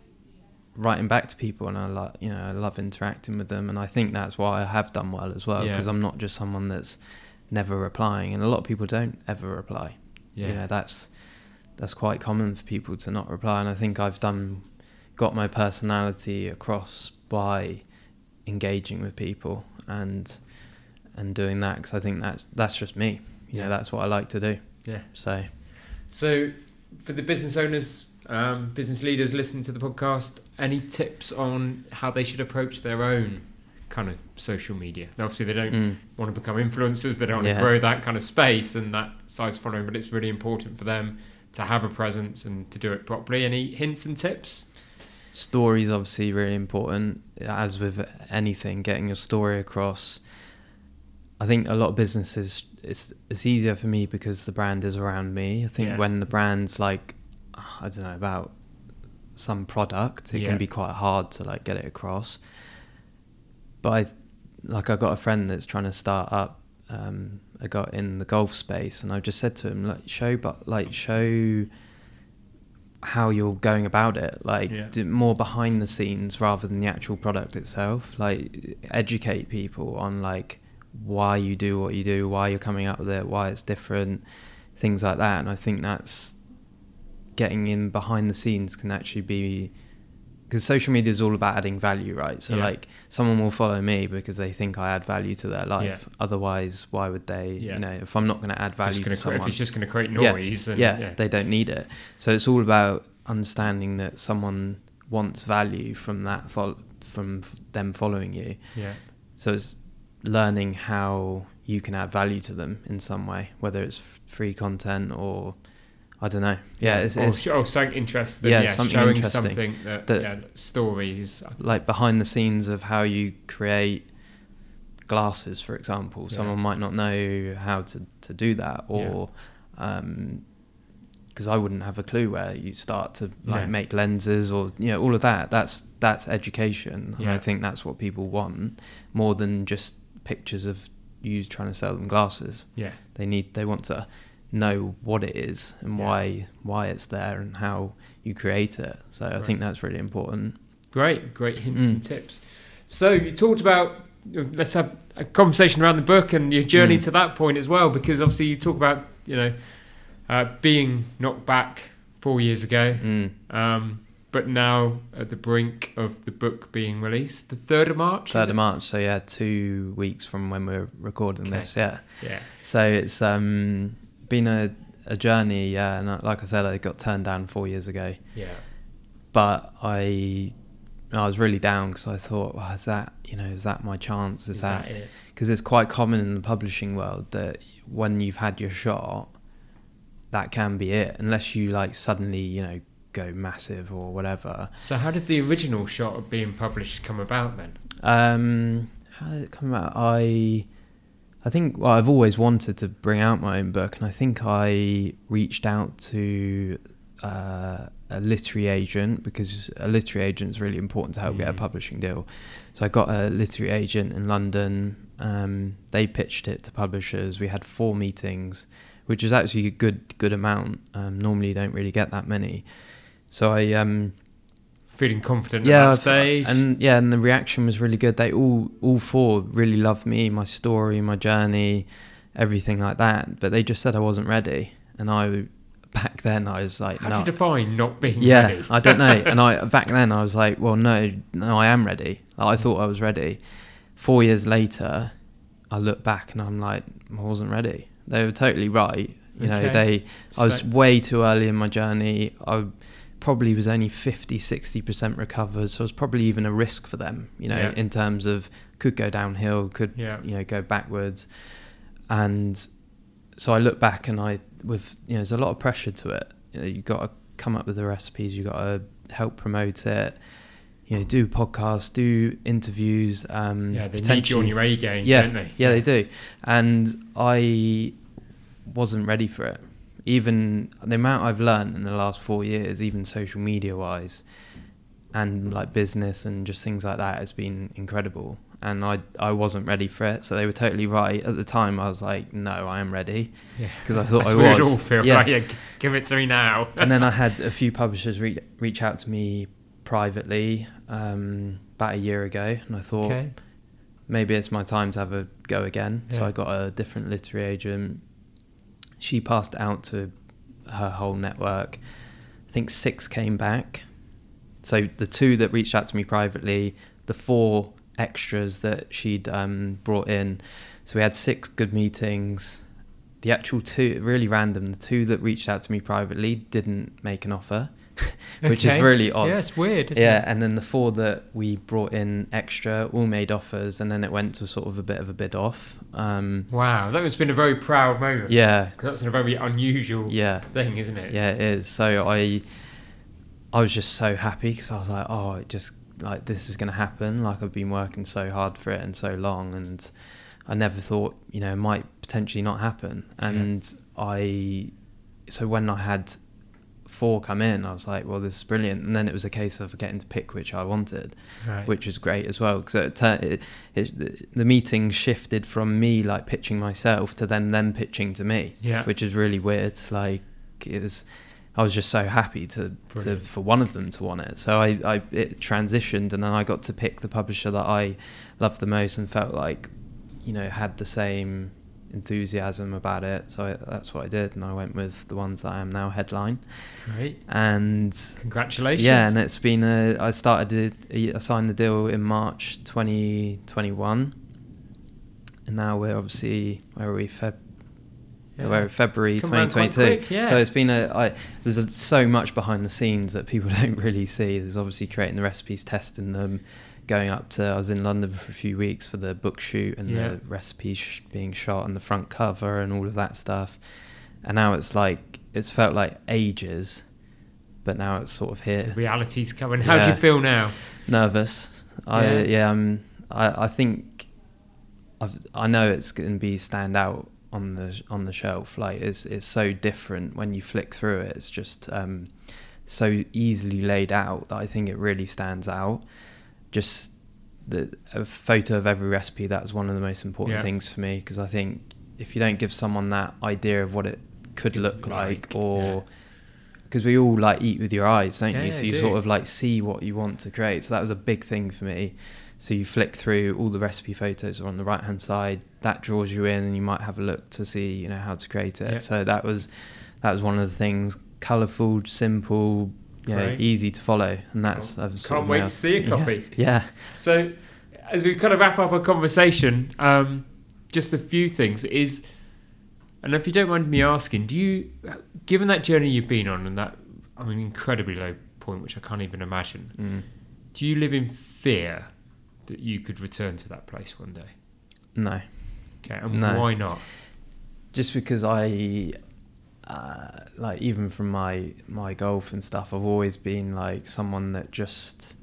writing back to people, and I like you know I love interacting with them, and I think that's why I have done well as well Yeah. because I'm not just someone that's never replying, and a lot of people don't ever reply. yeah. You know that's that's quite common for people to not reply, and I think I've done got my personality across by engaging with people and and doing that because I think that's that's just me. You Yeah. know that's what I like to do. Yeah. So So, for the business owners, um, business leaders listening to the podcast, any tips on how they should approach their own kind of social media? Now, obviously, they don't mm, want to become influencers, they don't want Yeah. to grow that kind of space and that size following, but it's really important for them to have a presence and to do it properly. Any hints and tips? stories obviously really important as with anything getting your story across i think a lot of businesses it's it's easier for me because the brand is around me i think Yeah. when the brand's like i don't know about some product, it Yeah. can be quite hard to like get it across. But I, like, I've got a friend that's trying to start up. Um, I got in the golf space, and I just said to him, like, show, but like, show how you're going about it, like, Yeah. more behind the scenes rather than the actual product itself. Like, educate people on like why you do what you do, why you're coming up with it, why it's different, things like that. And I think that's getting in behind the scenes can actually be because social media is all about adding value, right? So Yeah. like someone will follow me because they think I add value to their life. Yeah. Otherwise, why would they? Yeah. You know, if I'm not going to add value gonna to cre- if someone, it's just going to create noise, and, yeah, they don't need it. So it's all about understanding that someone wants value from that fol- from f- them following you. yeah, So it's learning how you can add value to them in some way, whether it's f- free content or I don't know. Yeah, it's, or, it's or oh, something interesting. Yeah, Yeah, something showing interesting something that, that- yeah, stories. like behind the scenes of how you create glasses, for example. Yeah. Someone might not know how to, to do that, or um, because I wouldn't have a clue where you start to like Yeah. make lenses or you know all of that. That's that's education, and I think that's what people want more than just pictures of you trying to sell them glasses. Yeah, They need they want to know what it is and Yeah. why why it's there and how you create it. So I think that's really important. great, great hints Mm. and tips. So you talked about. Let's have a conversation around the book and your journey Mm. to that point as well, because obviously you talk about you know uh, being knocked back four years ago, Mm. um, but now at the brink of the book being released, the third of March. Third of March, so yeah, two weeks from when we're recording Okay. this, yeah. Yeah, So it's um, been a, a journey, yeah. And uh, like I said, I got turned down four years ago, yeah, but I I was really down because I thought, well, is that you know, is that my chance? Is, is that that it? because it's quite common in the publishing world that when you've had your shot, that can be it, unless you like suddenly you know go massive or whatever. So how did the original shot of being published come about then? Um, how did it come about? I, I think well, I've always wanted to bring out my own book, and I think I reached out to uh, a literary agent because a literary agent is really important to help get a Mm. publishing deal. So I got a literary agent in London. Um, they pitched it to publishers. We had four meetings, which is actually a good good amount. Um, normally, you don't really get that many. So I um, Feeling confident yeah, at that stage. and yeah, and the reaction was really good. They all all four really loved me, my story, my journey, everything like that. But they just said I wasn't ready, and I back then I was like, how do you define not being yeah, ready? I don't know. And I back then I was like, well, no, no, I am ready. Like, I mm. thought I was ready. Four years later, I look back and I'm like, I wasn't ready. They were totally right. You know, Okay. they I was way too early in my journey. I probably was only 50, 60% recovered. So it was probably even a risk for them, you know, Yeah. in terms of could go downhill, could, Yeah. you know, go backwards. And so I look back and I, with, you know, there's a lot of pressure to it. You know, you've got to come up with the recipes, you've got to help promote it, you know, do podcasts, do interviews. Um, yeah, they need you on your A game, yeah, don't they? yeah, they do. And I wasn't ready for it. Even the amount I've learned in the last four years, even social media wise, and like business and just things like that, has been incredible. And I I wasn't ready for it, so they were totally right. At the time, I was like, no, I am ready Yeah. because I thought That's I was. it all feel yeah. like. Yeah, give it to me now. and then I had a few publishers reach reach out to me privately um, about a year ago, and I thought okay. maybe it's my time to have a go again. So I got a different literary agent. She passed out to her whole network. I think six came back. So the two that reached out to me privately, the four extras that she'd um, brought in. So we had six good meetings. The actual two, really random, the two that reached out to me privately didn't make an offer, which Okay. is really odd Yeah, it's weird, isn't yeah, it? and then the four that we brought in extra all made offers, and then it went to sort of a bit of a bid off. Um, Wow, that must been a very proud moment. yeah, that's a very unusual yeah, thing, isn't it? yeah, it is. So I, I was just so happy because I was like, oh, it just like this is going to happen. Like I've been working so hard for it and so long, and I never thought you know it might potentially not happen. And I, so when I had four come in, I was like, well, this is brilliant. And then it was a case of getting to pick which I wanted, Right. which was great as well. So it, tur- it, it, the meeting shifted from me like pitching myself to then them pitching to me, yeah. which is really weird. Like it was, I was just so happy to, to for one of them to want it. So I, I it transitioned, and then I got to pick the publisher that I loved the most and felt like, you know, had the same enthusiasm about it. So I, that's what I did, and I went with the ones that I am now headline. Great. And Congratulations. yeah, and it's been a. I started. A, I signed the deal in March 2021, and now we're obviously where are we? Feb. Yeah. We're February It's come around quite 2022. quick, yeah. So it's been a. I, there's a, so much behind the scenes that people don't really see. There's obviously creating the recipes, testing them, going up to. I was in London for a few weeks for the book shoot and Yeah. the recipes sh- being shot and the front cover and all of that stuff. And now it's like it's felt like ages, but now it's sort of here The reality's coming. How do you feel now? nervous. I Yeah. yeah, um, I I think I've, I know it's going to be stand out on the on the shelf. Like it's it's so different when you flick through it. It's just um, so easily laid out that I think it really stands out. Just the a photo of every recipe that was one of the most important Yeah. things for me because I think if you don't give someone that idea of what it could look like, Like, or yeah. because we all like eat with your eyes, don't Yeah, you? So you do. sort of like see what you want to create. So that was a big thing for me. So you flick through all the recipe photos are on the right hand side. That draws you in, and you might have a look to see you know how to create it. Yeah. So that was that was one of the things. Colourful, simple, know, easy to follow, and that's Cool. Can't wait to see a Yeah. copy. Yeah. So, as we kind of wrap up our conversation, um, just a few things is, and if you don't mind me asking, do you, given that journey you've been on and that, I mean, incredibly low point, which I can't even imagine, Mm. do you live in fear that you could return to that place one day? No. Okay, and No. why not? just because I uh, like even from my my golf and stuff, I've always been like someone that just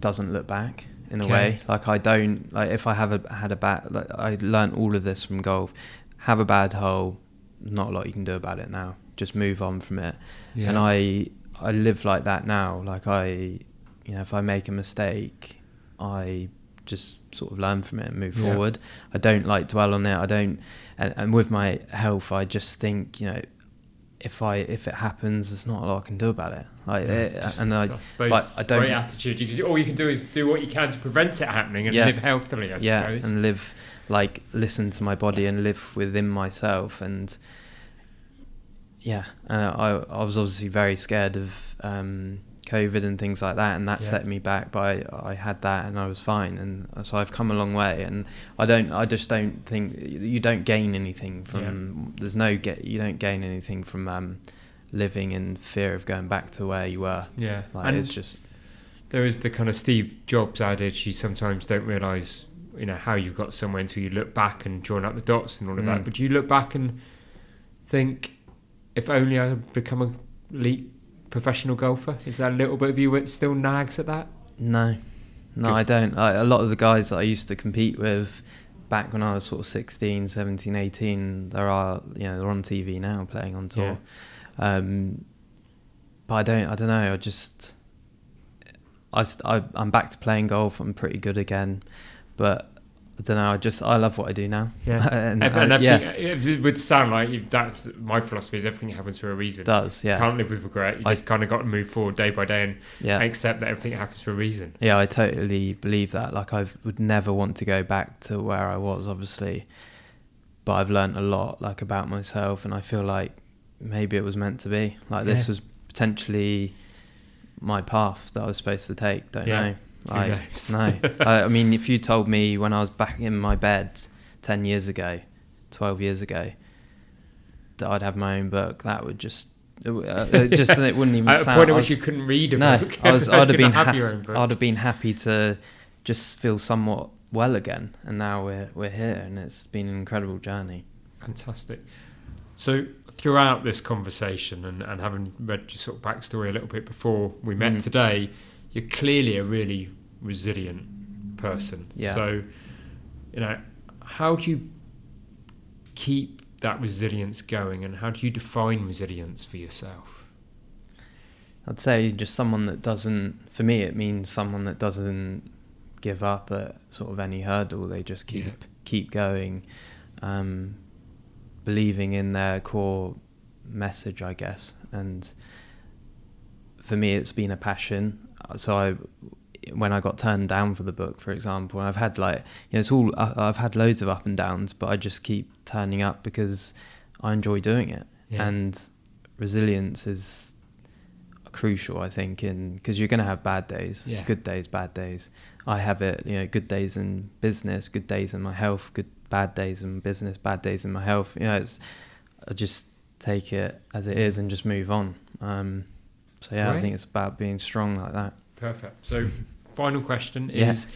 doesn't look back in a Okay. way. Like I don't like if I have a had a bad. Like, I learned all of this from golf. Have a bad hole, not a lot you can do about it now. Just move on from it. And I I live like that now. Like I, you know, if I make a mistake, I just sort of learn from it and move Yeah. forward. I don't like dwell on it. I don't, and, and with my health, I just think you know, if I if it happens, there's not a lot I can do about it. Like, Yeah, it, and I, suppose but I don't- Great attitude. You can, all you can do is do what you can to prevent it happening and Yeah. live healthily. I yeah, suppose. and live like listen to my body and live within myself and yeah, uh, I I was obviously very scared of um, COVID and things like that, and that Yeah. set me back. But I, I had that, and I was fine, and so I've come a long way. And I don't, I just don't think you don't gain anything from. There's no get, you don't gain anything from um, living in fear of going back to where you were. yeah, Like and it's just there is the kind of Steve Jobs adage: you sometimes don't realise, you know, how you got somewhere until you look back and join up the dots and all of that. Mm. But you look back and think, if only I had become a elite professional golfer? Is there a little bit of you that still nags at that? No, no, Good. I don't. I, a lot of the guys that I used to compete with back when I was sort of 16, 17, 18, there are, you know, they're on TV now playing on tour. Um, but I don't, I don't know. I just, I, I, I'm back to playing golf. I'm pretty good again, but I don't know. I just, I love what I do now. Yeah. and, And, and uh, yeah, it would sound like you- that's my philosophy: is everything happens for a reason. it does. Yeah, Can't live with regret. You I- just kind of got to move forward day by day and yeah. accept that everything happens for a reason. Yeah, I totally believe that. Like, I would never want to go back to where I was, obviously, but I've learned a lot, like about myself, and I feel like maybe it was meant to be. Like, this was potentially my path that I was supposed to take. Don't Yeah. know. I knows? no. I, I mean, if you told me when I was back in my bed ten years ago, twelve years ago, that I'd have my own book, that would just. It, uh, it just it wouldn't even At a sound. point at which you couldn't read a no, book, I was, I'd have been. gonna have your own book. I'd have been happy to just feel somewhat well again, and now we're we're here, and it's been an incredible journey. Fantastic. So throughout this conversation and, and having read your sort of backstory a little bit before we met Mm. today, you're clearly a really resilient person. Yeah. So, you know, how do you keep that resilience going and how do you define resilience for yourself? I'd say just someone that doesn't. For me, it means someone that doesn't give up at sort of any hurdle. They just keep Yeah. keep going, um, believing in their core message, I guess. And for me, it's been a passion. So I, when I got turned down for the book, for example, I've had like, you know, it's all I've had loads of up and downs, but I just keep turning up because I enjoy doing it, Yeah. and resilience is crucial, I think, in because you're going to have bad days, Yeah. good days, bad days. I have it, you know, good days in business, good days in my health, good bad days in business, bad days in my health. You know, it's I just take it as it is and just move on. Um, so yeah, I Right. think it's about being strong like that. Perfect. So, final question Yeah. is.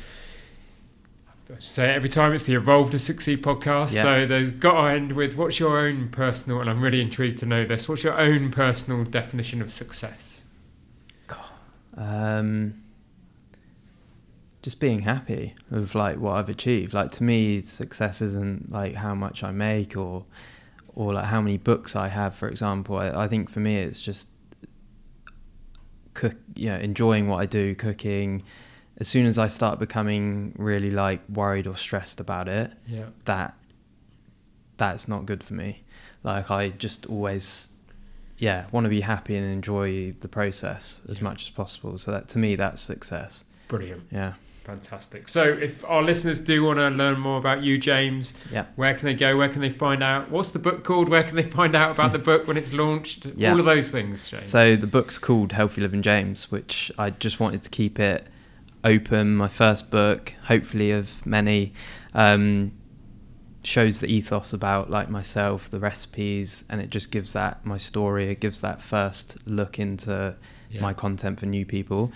Say it every time it's the Evolve to Succeed podcast. Yeah. So there's got to end with what's your own personal, and I'm really intrigued to know this. What's your own personal definition of success? Um, just being happy with like what I've achieved. Like to me, success isn't like how much I make or or like how many books I have, for example. I, I think for me, it's just cook, you know, enjoying what I do, cooking. As soon as I start becoming really like worried or stressed about it, Yeah. that that's not good for me. Like I just always yeah, want to be happy and enjoy the process as Yeah. much as possible. So that to me that's success. Brilliant. Yeah. Fantastic. So, if our listeners do want to learn more about you, James, Yeah. where can they go? Where can they find out? What's the book called? Where can they find out about the book when it's launched? Yeah. All of those things, James. So the book's called Healthy Living James, which I just wanted to keep it open. My first book, hopefully of many, um, shows the ethos about like myself, the recipes, and it just gives that my story. It gives that first look into Yeah. my content for new people.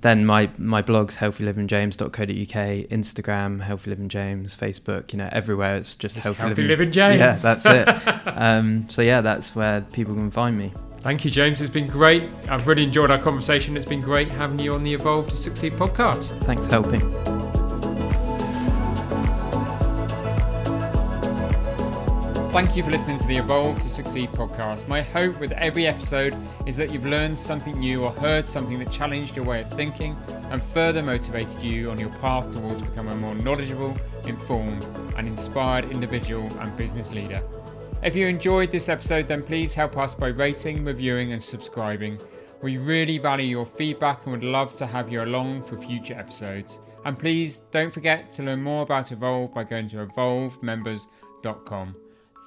Then my my blogs healthylivingjames.co.uk, Instagram Healthy Living James, Facebook, you know, everywhere it's just Just Healthy, Healthy Living. Living James. Yeah, that's it. um, so yeah, that's where people can find me. Thank you, James. It's been great. I've really enjoyed our conversation. It's been great having you on the Evolve to Succeed podcast. Thanks for helping. Thank you for listening to the Evolve to Succeed podcast. My hope with every episode is that you've learned something new or heard something that challenged your way of thinking and further motivated you on your path towards becoming a more knowledgeable, informed, and inspired individual and business leader. If you enjoyed this episode, then please help us by rating, reviewing, and subscribing. We really value your feedback and would love to have you along for future episodes. And please don't forget to learn more about Evolve by going to evolvemembers.com.